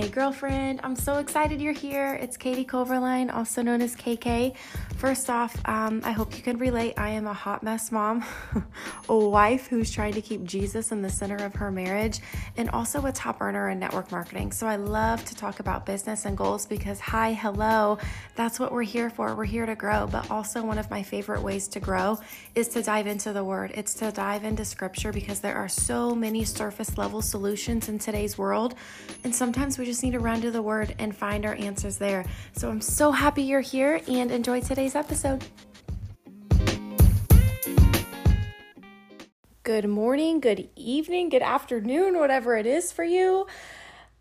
Hey, girlfriend, I'm so excited you're here. It's Katie Coverline, also known as KK. First off, um, I hope you can relate. I am a hot mess mom, a wife who's trying to keep Jesus in the center of her marriage, and also a top earner in network marketing. So I love to talk about business and goals because, hi, hello, that's what we're here for. We're here to grow. But also, one of my favorite ways to grow is to dive into the word, it's to dive into scripture because there are so many surface level solutions in today's world. And sometimes we just need to run to the word and find our answers there. So I'm so happy you're here and enjoy today's episode. Good morning, good evening, good afternoon, whatever it is for you.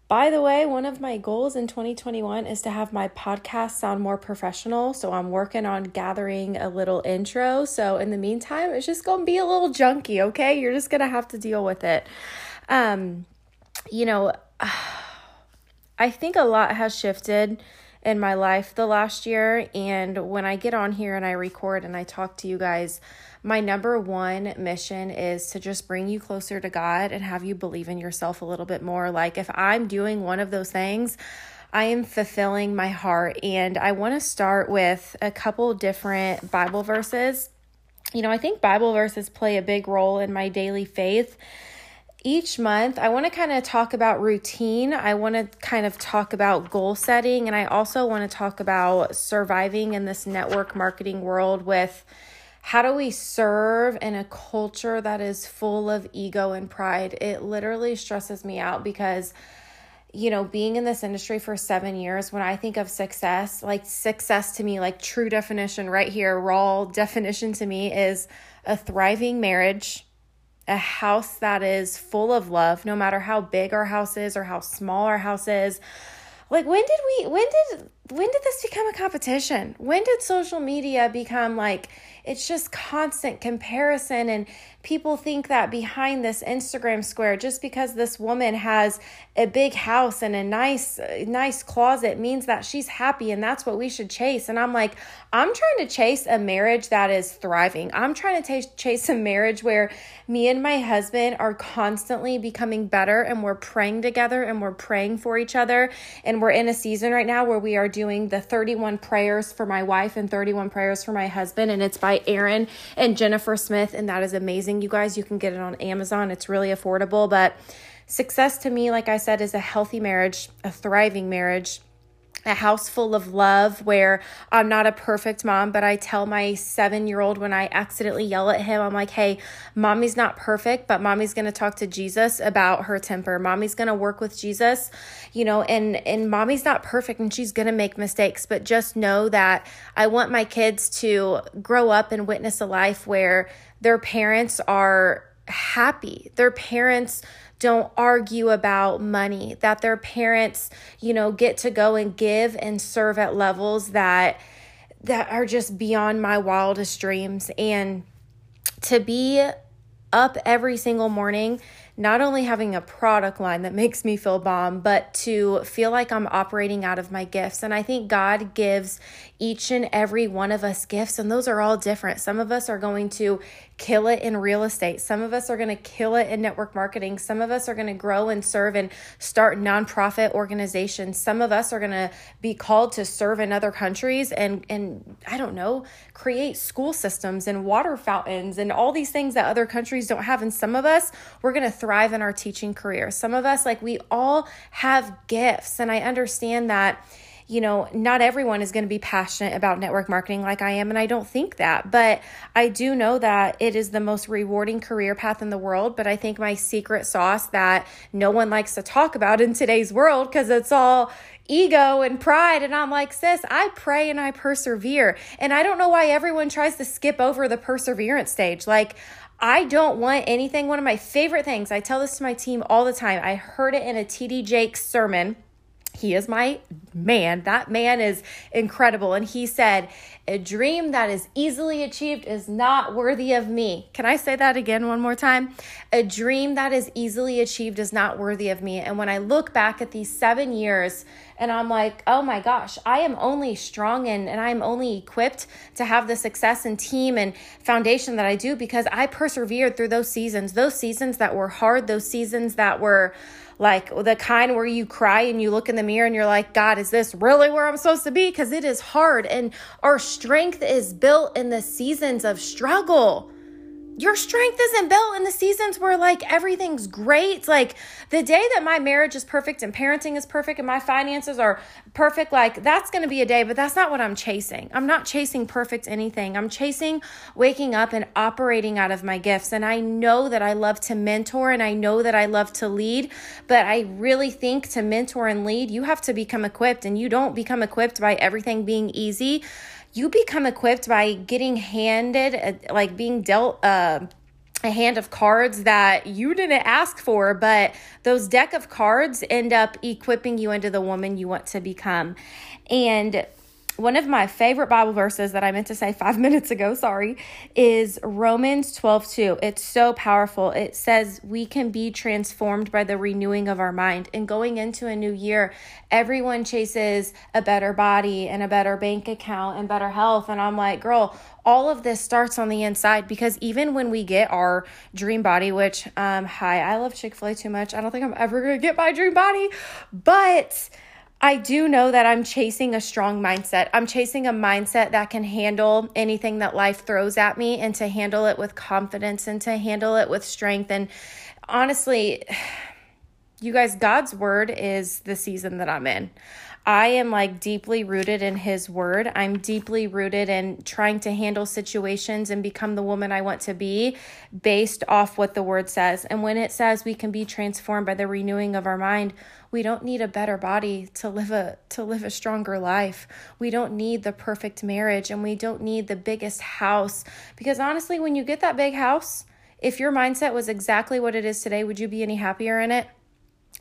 By the way, one of my goals in 2021 is to have my podcast sound more professional. So I'm working on gathering a little intro. So in the meantime, it's just going to be a little junky, okay? You're just going to have to deal with it. Um, you know, I think a lot has shifted in my life the last year. And when I get on here and I record and I talk to you guys, my number one mission is to just bring you closer to God and have you believe in yourself a little bit more. Like, if I'm doing one of those things, I am fulfilling my heart. And I want to start with a couple different Bible verses. You know, I think Bible verses play a big role in my daily faith each month, I want to kind of talk about routine. I want to kind of talk about goal setting. And I also want to talk about surviving in this network marketing world with how do we serve in a culture that is full of ego and pride. It literally stresses me out because, you know, being in this industry for seven years, when I think of success, like success to me, like true definition right here, raw definition to me is a thriving marriage a house that is full of love, no matter how big our house is or how small our house is. Like when did we when did when did this become a competition? When did social media become like it's just constant comparison and people think that behind this Instagram square just because this woman has a big house and a nice nice closet means that she's happy and that's what we should chase and I'm like I'm trying to chase a marriage that is thriving. I'm trying to t- chase a marriage where me and my husband are constantly becoming better and we're praying together and we're praying for each other and we're in a season right now where we are doing the 31 prayers for my wife and 31 prayers for my husband and it's by Aaron and Jennifer Smith and that is amazing. You guys you can get it on Amazon. It's really affordable but success to me like I said is a healthy marriage a thriving marriage a house full of love where I'm not a perfect mom, but I tell my seven year old when I accidentally yell at him, I'm like, hey, mommy's not perfect, but mommy's gonna talk to Jesus about her temper. Mommy's gonna work with Jesus, you know, and and mommy's not perfect and she's gonna make mistakes, but just know that I want my kids to grow up and witness a life where their parents are happy. Their parents don't argue about money, that their parents, you know, get to go and give and serve at levels that that are just beyond my wildest dreams. And to be up every single morning not only having a product line that makes me feel bomb, but to feel like I'm operating out of my gifts. And I think God gives each and every one of us gifts, and those are all different. Some of us are going to kill it in real estate. Some of us are going to kill it in network marketing. Some of us are going to grow and serve and start nonprofit organizations. Some of us are going to be called to serve in other countries and and I don't know, create school systems and water fountains and all these things that other countries don't have. And some of us we're going to thrive in our teaching career. Some of us like we all have gifts and I understand that you know, not everyone is going to be passionate about network marketing like I am, and I don't think that. But I do know that it is the most rewarding career path in the world. But I think my secret sauce that no one likes to talk about in today's world because it's all ego and pride. And I'm like, sis, I pray and I persevere. And I don't know why everyone tries to skip over the perseverance stage. Like, I don't want anything. One of my favorite things, I tell this to my team all the time. I heard it in a TD Jakes sermon he is my man. That man is incredible. And he said, A dream that is easily achieved is not worthy of me. Can I say that again one more time? A dream that is easily achieved is not worthy of me. And when I look back at these seven years And I'm like, oh my gosh, I am only strong and, and I'm only equipped to have the success and team and foundation that I do because I persevered through those seasons, those seasons that were hard, those seasons that were like the kind where you cry and you look in the mirror and you're like, God, is this really where I'm supposed to be? Because it is hard. And our strength is built in the seasons of struggle your strength isn't built in the seasons where like everything's great. Like the day that my marriage is perfect and parenting is perfect and my finances are perfect, like that's going to be a day, but that's not what I'm chasing. I'm not chasing perfect anything. I'm chasing waking up and operating out of my gifts. And I know that I love to mentor and I know that I love to lead, but I really think to mentor and lead, you have to become equipped and you don't become equipped by everything being easy you become equipped by getting handed, uh, like being dealt uh, a hand of cards that you didn't ask for, but those deck of cards end up equipping you into the woman you want to become. And one of my favorite Bible verses that I meant to say five minutes ago, sorry, is Romans 12 2. It's so powerful. It says we can be transformed by the renewing of our mind. And going into a new year, everyone chases a better body and a better bank account and better health. And I'm like, girl, all of this starts on the inside because even when we get our dream body, which, um, hi, I love Chick fil A too much. I don't think I'm ever going to get my dream body, but I do know that I'm chasing a strong mindset. I'm chasing a mindset that can handle anything that life throws at me and to handle it with confidence and to handle it with strength. And honestly, you guys, God's word is the season that I'm in. I am like deeply rooted in His word. I'm deeply rooted in trying to handle situations and become the woman I want to be based off what the word says. And when it says we can be transformed by the renewing of our mind, we don't need a better body to live a to live a stronger life. We don't need the perfect marriage and we don't need the biggest house because honestly when you get that big house, if your mindset was exactly what it is today, would you be any happier in it?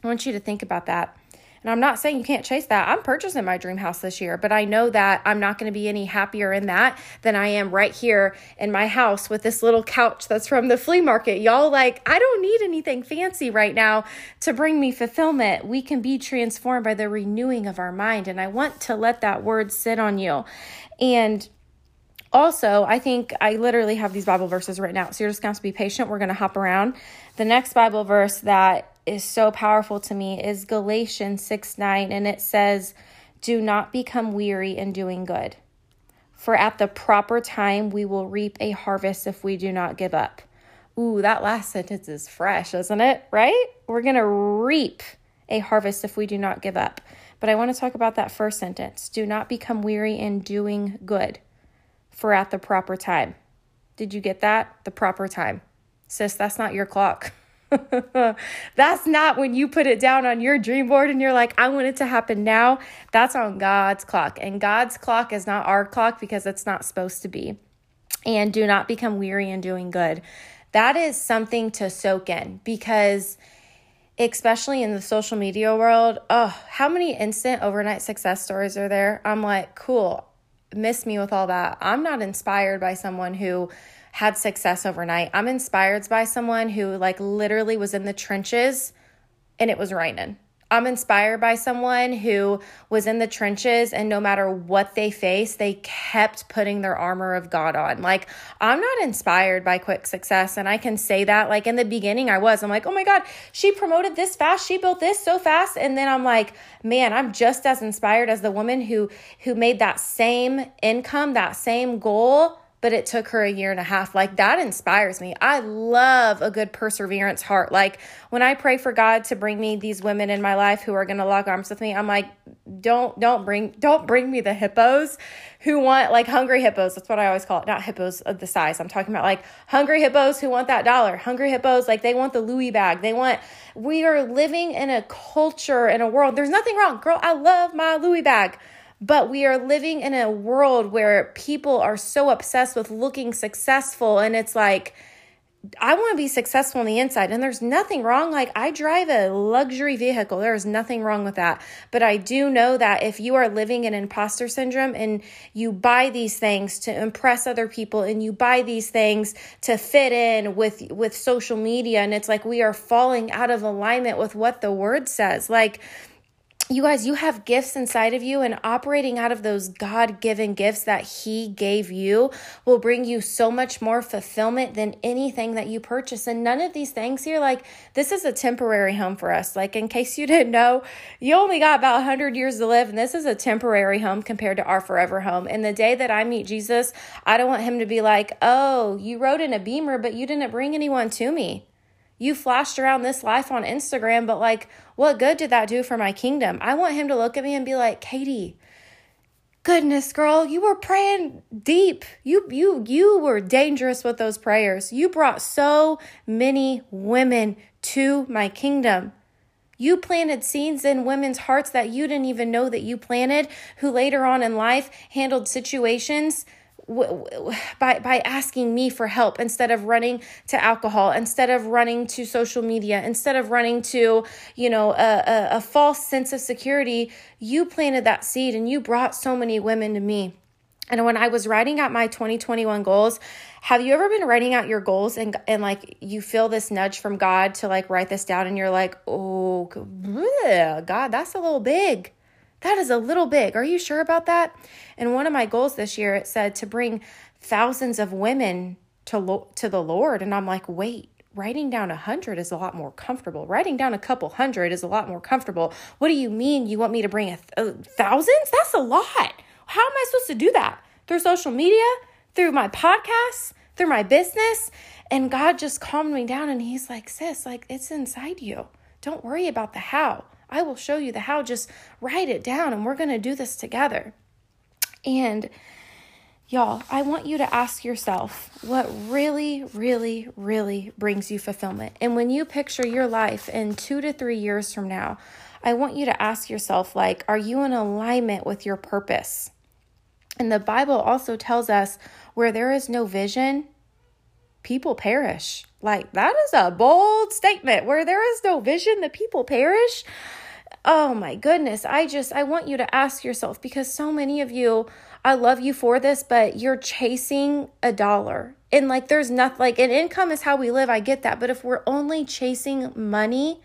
I want you to think about that. And I'm not saying you can't chase that. I'm purchasing my dream house this year, but I know that I'm not going to be any happier in that than I am right here in my house with this little couch that's from the flea market. Y'all, like, I don't need anything fancy right now to bring me fulfillment. We can be transformed by the renewing of our mind. And I want to let that word sit on you. And also, I think I literally have these Bible verses right now. So you're just going to to be patient. We're going to hop around. The next Bible verse that is so powerful to me is Galatians 6 9, and it says, Do not become weary in doing good, for at the proper time we will reap a harvest if we do not give up. Ooh, that last sentence is fresh, isn't it? Right? We're going to reap a harvest if we do not give up. But I want to talk about that first sentence. Do not become weary in doing good, for at the proper time. Did you get that? The proper time. Sis, that's not your clock. That's not when you put it down on your dream board and you're like, I want it to happen now. That's on God's clock. And God's clock is not our clock because it's not supposed to be. And do not become weary in doing good. That is something to soak in because, especially in the social media world, oh, how many instant overnight success stories are there? I'm like, cool, miss me with all that. I'm not inspired by someone who had success overnight. I'm inspired by someone who like literally was in the trenches and it was raining. I'm inspired by someone who was in the trenches and no matter what they faced, they kept putting their armor of God on. Like, I'm not inspired by quick success. And I can say that, like, in the beginning, I was. I'm like, oh my God, she promoted this fast. She built this so fast. And then I'm like, man, I'm just as inspired as the woman who, who made that same income, that same goal but it took her a year and a half. Like that inspires me. I love a good perseverance heart. Like when I pray for God to bring me these women in my life who are going to lock arms with me, I'm like, don't don't bring don't bring me the hippos who want like hungry hippos. That's what I always call it. Not hippos of the size. I'm talking about like hungry hippos who want that dollar. Hungry hippos like they want the Louis bag. They want we are living in a culture in a world. There's nothing wrong. Girl, I love my Louis bag. But we are living in a world where people are so obsessed with looking successful. And it's like, I want to be successful on the inside. And there's nothing wrong. Like, I drive a luxury vehicle. There is nothing wrong with that. But I do know that if you are living in imposter syndrome and you buy these things to impress other people and you buy these things to fit in with, with social media, and it's like we are falling out of alignment with what the word says. Like, you guys, you have gifts inside of you, and operating out of those God given gifts that He gave you will bring you so much more fulfillment than anything that you purchase. And none of these things here, like, this is a temporary home for us. Like, in case you didn't know, you only got about 100 years to live, and this is a temporary home compared to our forever home. And the day that I meet Jesus, I don't want Him to be like, oh, you rode in a beamer, but you didn't bring anyone to me you flashed around this life on Instagram, but like, what good did that do for my kingdom? I want him to look at me and be like, Katie, goodness, girl, you were praying deep. You you you were dangerous with those prayers. You brought so many women to my kingdom. You planted seeds in women's hearts that you didn't even know that you planted, who later on in life handled situations by by asking me for help instead of running to alcohol instead of running to social media instead of running to you know a, a, a false sense of security you planted that seed and you brought so many women to me and when I was writing out my 2021 goals, have you ever been writing out your goals and and like you feel this nudge from God to like write this down and you're like, "Oh, God, that's a little big." That is a little big. Are you sure about that? And one of my goals this year, it said to bring thousands of women to, lo- to the Lord. And I'm like, wait, writing down a hundred is a lot more comfortable. Writing down a couple hundred is a lot more comfortable. What do you mean you want me to bring a, th- a thousands? That's a lot. How am I supposed to do that? Through social media, through my podcasts, through my business. And God just calmed me down and He's like, sis, like it's inside you. Don't worry about the how. I will show you the how. Just write it down and we're going to do this together. And y'all, I want you to ask yourself what really, really, really brings you fulfillment. And when you picture your life in two to three years from now, I want you to ask yourself, like, are you in alignment with your purpose? And the Bible also tells us where there is no vision, people perish. Like, that is a bold statement. Where there is no vision, the people perish. Oh my goodness. I just, I want you to ask yourself because so many of you, I love you for this, but you're chasing a dollar. And like, there's nothing, like, an income is how we live. I get that. But if we're only chasing money,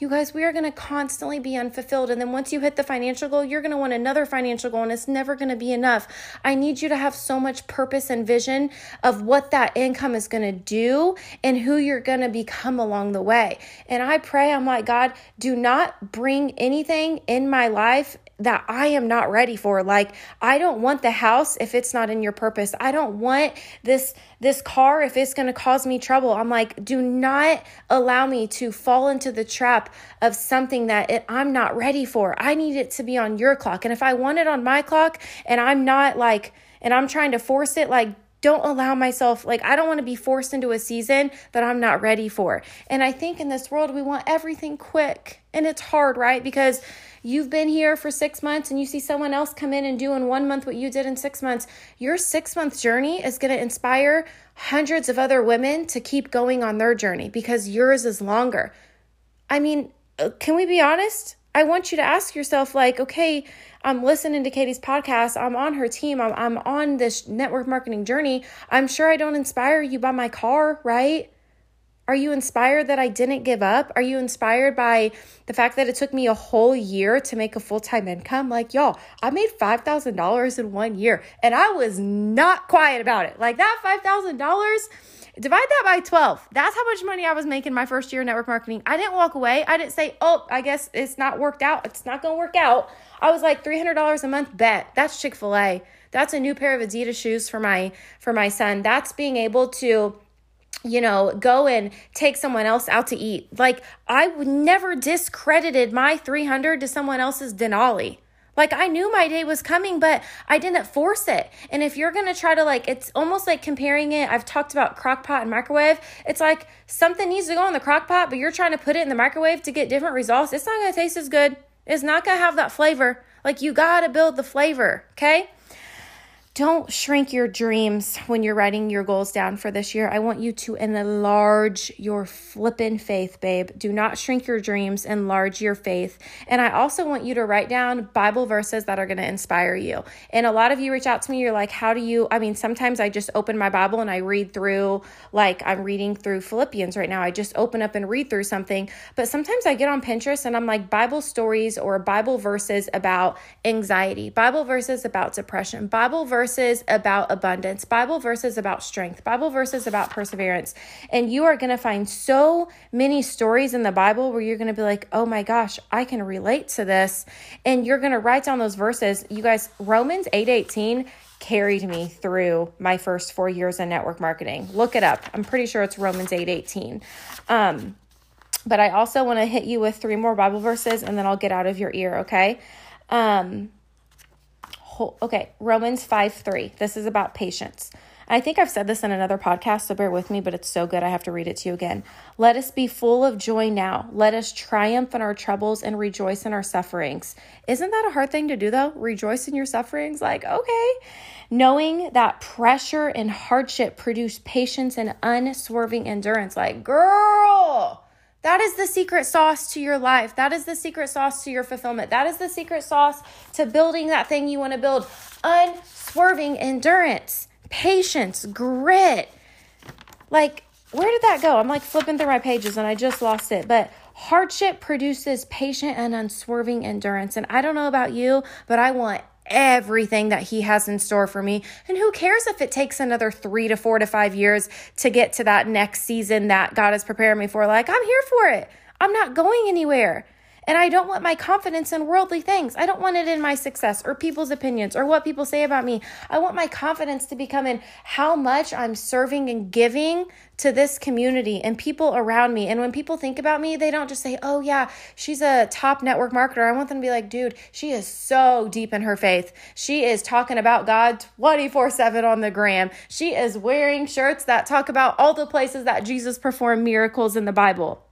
you guys, we are going to constantly be unfulfilled. And then once you hit the financial goal, you're going to want another financial goal, and it's never going to be enough. I need you to have so much purpose and vision of what that income is going to do and who you're going to become along the way. And I pray, I'm like, God, do not bring anything in my life that I am not ready for. Like I don't want the house if it's not in your purpose. I don't want this this car if it's going to cause me trouble. I'm like do not allow me to fall into the trap of something that it, I'm not ready for. I need it to be on your clock. And if I want it on my clock and I'm not like and I'm trying to force it like don't allow myself like i don't want to be forced into a season that i'm not ready for and i think in this world we want everything quick and it's hard right because you've been here for six months and you see someone else come in and do in one month what you did in six months, your six month journey is going to inspire hundreds of other women to keep going on their journey because yours is longer. I mean, uh, can we be honest? I want you to ask yourself, like, okay, I'm listening to Katie's podcast. I'm on her team. I'm, I'm on this network marketing journey. I'm sure I don't inspire you by my car, right? Are you inspired that I didn't give up? Are you inspired by the fact that it took me a whole year to make a full time income? Like, y'all, I made $5,000 in one year and I was not quiet about it. Like, that $5,000, divide that by 12. That's how much money I was making my first year in network marketing. I didn't walk away. I didn't say, oh, I guess it's not worked out. It's not going to work out. I was like $300 a month bet. That's Chick fil A. That's a new pair of Adidas shoes for my for my son. That's being able to you know, go and take someone else out to eat. Like I would never discredited my 300 to someone else's Denali. Like I knew my day was coming, but I didn't force it. And if you're gonna try to like, it's almost like comparing it. I've talked about crock pot and microwave. It's like something needs to go in the crock pot, but you're trying to put it in the microwave to get different results. It's not gonna taste as good. It's not gonna have that flavor. Like you gotta build the flavor, okay? Don't shrink your dreams when you're writing your goals down for this year. I want you to enlarge your flippin' faith, babe. Do not shrink your dreams, enlarge your faith. And I also want you to write down Bible verses that are going to inspire you. And a lot of you reach out to me, you're like, how do you? I mean, sometimes I just open my Bible and I read through, like I'm reading through Philippians right now. I just open up and read through something. But sometimes I get on Pinterest and I'm like, Bible stories or Bible verses about anxiety, Bible verses about depression, Bible verses verses about abundance, Bible verses about strength, Bible verses about perseverance. And you are going to find so many stories in the Bible where you're going to be like, oh my gosh, I can relate to this. And you're going to write down those verses. You guys, Romans 8 18 carried me through my first four years in network marketing. Look it up. I'm pretty sure it's Romans 8 18. Um, but I also want to hit you with three more Bible verses and then I'll get out of your ear, okay? Um, okay, Romans 5 3. This is about patience. I think I've said this in another podcast, so bear with me, but it's so good I have to read it to you again. Let us be full of joy now. Let us triumph in our troubles and rejoice in our sufferings. Isn't that a hard thing to do, though? Rejoice in your sufferings? Like, okay. Knowing that pressure and hardship produce patience and unswerving endurance. Like, girl that is the secret sauce to your life. That is the secret sauce to your fulfillment. That is the secret sauce to building that thing you want to build. Unswerving endurance, patience, grit. Like, where did that go? I'm like flipping through my pages and I just lost it. But hardship produces patient and unswerving endurance. And I don't know about you, but I want everything that He has in store for me. And who cares if it takes another three to four to five years to get to that next season that God is preparing me for? Like, I'm here for it. I'm not going anywhere. And I don't want my confidence in worldly things. I don't want it in my success or people's opinions or what people say about me. I want my confidence to become in how much I'm serving and giving to this community and people around me. And when people think about me, they don't just say, oh, yeah, she's a top network marketer. I want them to be like, dude, she is so deep in her faith. She is talking about God 24 7 on the gram. She is wearing shirts that talk about all the places that Jesus performed miracles in the Bible.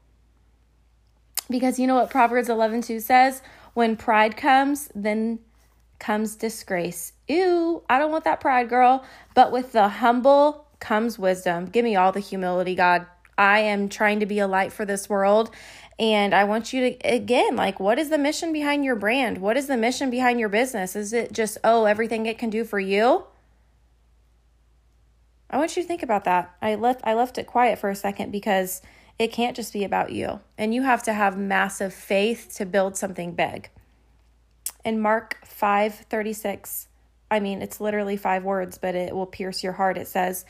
Because you know what Proverbs 11 2 says? When pride comes, then comes disgrace. Ew, I don't want that pride, girl. But with the humble comes wisdom. Give me all the humility, God. I am trying to be a light for this world. And I want you to, again, like, what is the mission behind your brand? What is the mission behind your business? Is it just, oh, everything it can do for you? I want you to think about that. I left I left it quiet for a second because it can't just be about you. And you have to have massive faith to build something big. In Mark 5 36, I mean, it's literally five words, but it will pierce your heart. It says,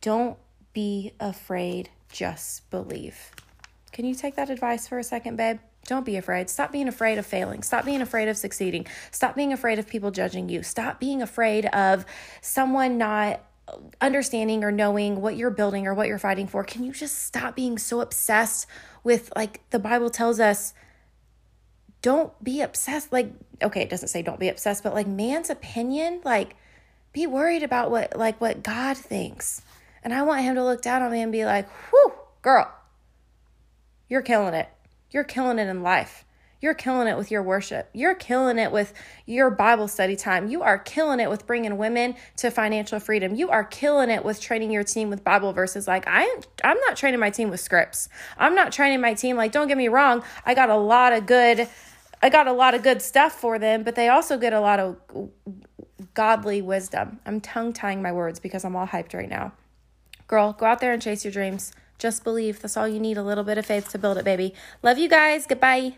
Don't be afraid, just believe. Can you take that advice for a second, babe? Don't be afraid. Stop being afraid of failing. Stop being afraid of succeeding. Stop being afraid of people judging you. Stop being afraid of someone not understanding or knowing what you're building or what you're fighting for, can you just stop being so obsessed with like the Bible tells us don't be obsessed like okay, it doesn't say don't be obsessed, but like man's opinion, like be worried about what like what God thinks. And I want him to look down on me and be like, "Whew, girl, you're killing it. You're killing it in life. You're killing it with your worship. You're killing it with your Bible study time. You are killing it with bringing women to financial freedom. You are killing it with training your team with Bible verses. Like I I'm not training my team with scripts. I'm not training my team like don't get me wrong, I got a lot of good I got a lot of good stuff for them, but they also get a lot of godly wisdom. I'm tongue tying my words because I'm all hyped right now. Girl, go out there and chase your dreams. Just believe. That's all you need a little bit of faith to build it, baby. Love you guys. Goodbye.